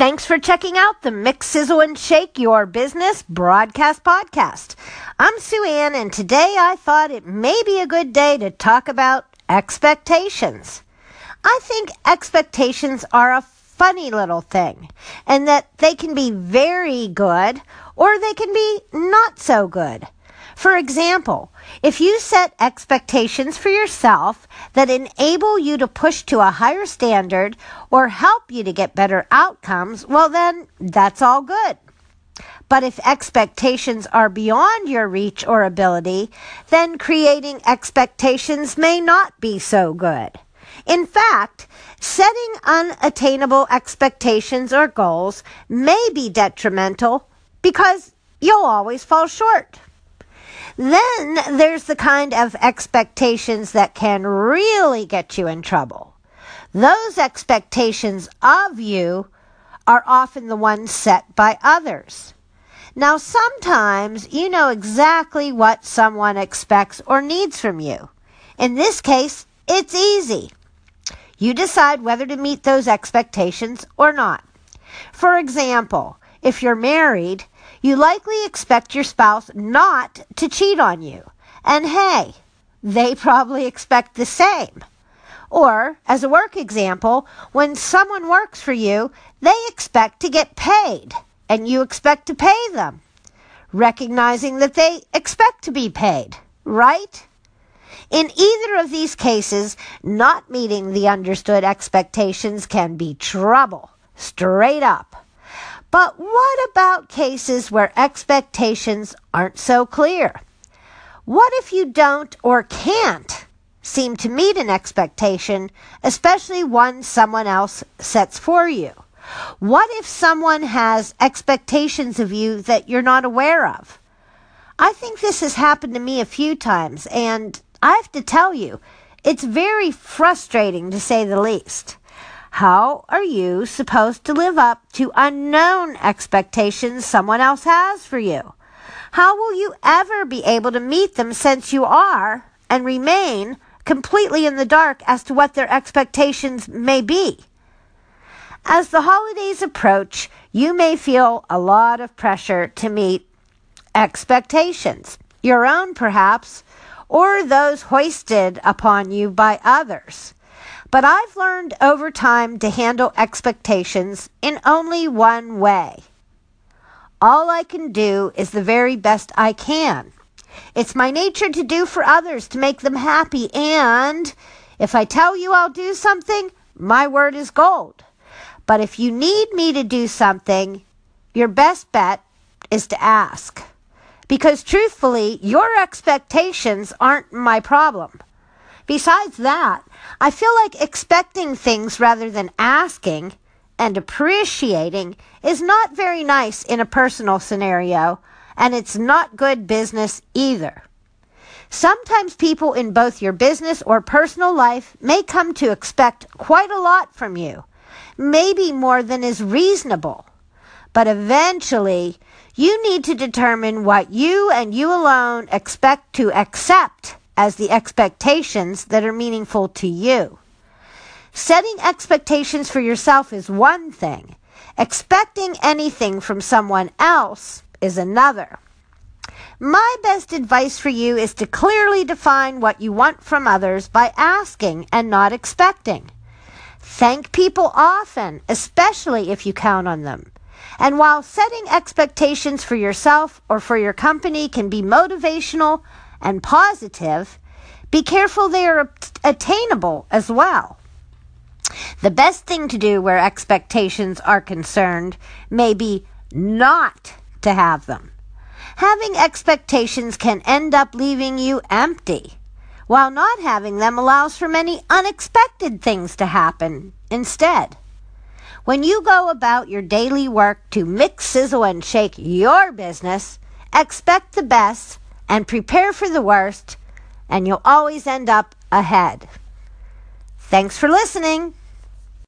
Thanks for checking out the Mix, Sizzle, and Shake Your Business broadcast podcast. I'm Sue Ann, and today I thought it may be a good day to talk about expectations. I think expectations are a funny little thing, and that they can be very good or they can be not so good. For example, if you set expectations for yourself that enable you to push to a higher standard or help you to get better outcomes, well, then that's all good. But if expectations are beyond your reach or ability, then creating expectations may not be so good. In fact, setting unattainable expectations or goals may be detrimental because you'll always fall short. Then there's the kind of expectations that can really get you in trouble. Those expectations of you are often the ones set by others. Now, sometimes you know exactly what someone expects or needs from you. In this case, it's easy. You decide whether to meet those expectations or not. For example, if you're married, you likely expect your spouse not to cheat on you. And hey, they probably expect the same. Or, as a work example, when someone works for you, they expect to get paid, and you expect to pay them, recognizing that they expect to be paid, right? In either of these cases, not meeting the understood expectations can be trouble, straight up. But what about cases where expectations aren't so clear? What if you don't or can't seem to meet an expectation, especially one someone else sets for you? What if someone has expectations of you that you're not aware of? I think this has happened to me a few times, and I have to tell you, it's very frustrating to say the least. How are you supposed to live up to unknown expectations someone else has for you? How will you ever be able to meet them since you are and remain completely in the dark as to what their expectations may be? As the holidays approach, you may feel a lot of pressure to meet expectations, your own perhaps, or those hoisted upon you by others. But I've learned over time to handle expectations in only one way. All I can do is the very best I can. It's my nature to do for others to make them happy, and if I tell you I'll do something, my word is gold. But if you need me to do something, your best bet is to ask. Because truthfully, your expectations aren't my problem. Besides that, I feel like expecting things rather than asking and appreciating is not very nice in a personal scenario, and it's not good business either. Sometimes people in both your business or personal life may come to expect quite a lot from you, maybe more than is reasonable. But eventually, you need to determine what you and you alone expect to accept as the expectations that are meaningful to you. Setting expectations for yourself is one thing. Expecting anything from someone else is another. My best advice for you is to clearly define what you want from others by asking and not expecting. Thank people often, especially if you count on them. And while setting expectations for yourself or for your company can be motivational, and positive, be careful they are attainable as well. The best thing to do where expectations are concerned may be not to have them. Having expectations can end up leaving you empty, while not having them allows for many unexpected things to happen instead. When you go about your daily work to mix, sizzle, and shake your business, expect the best and prepare for the worst, and you'll always end up ahead. Thanks for listening.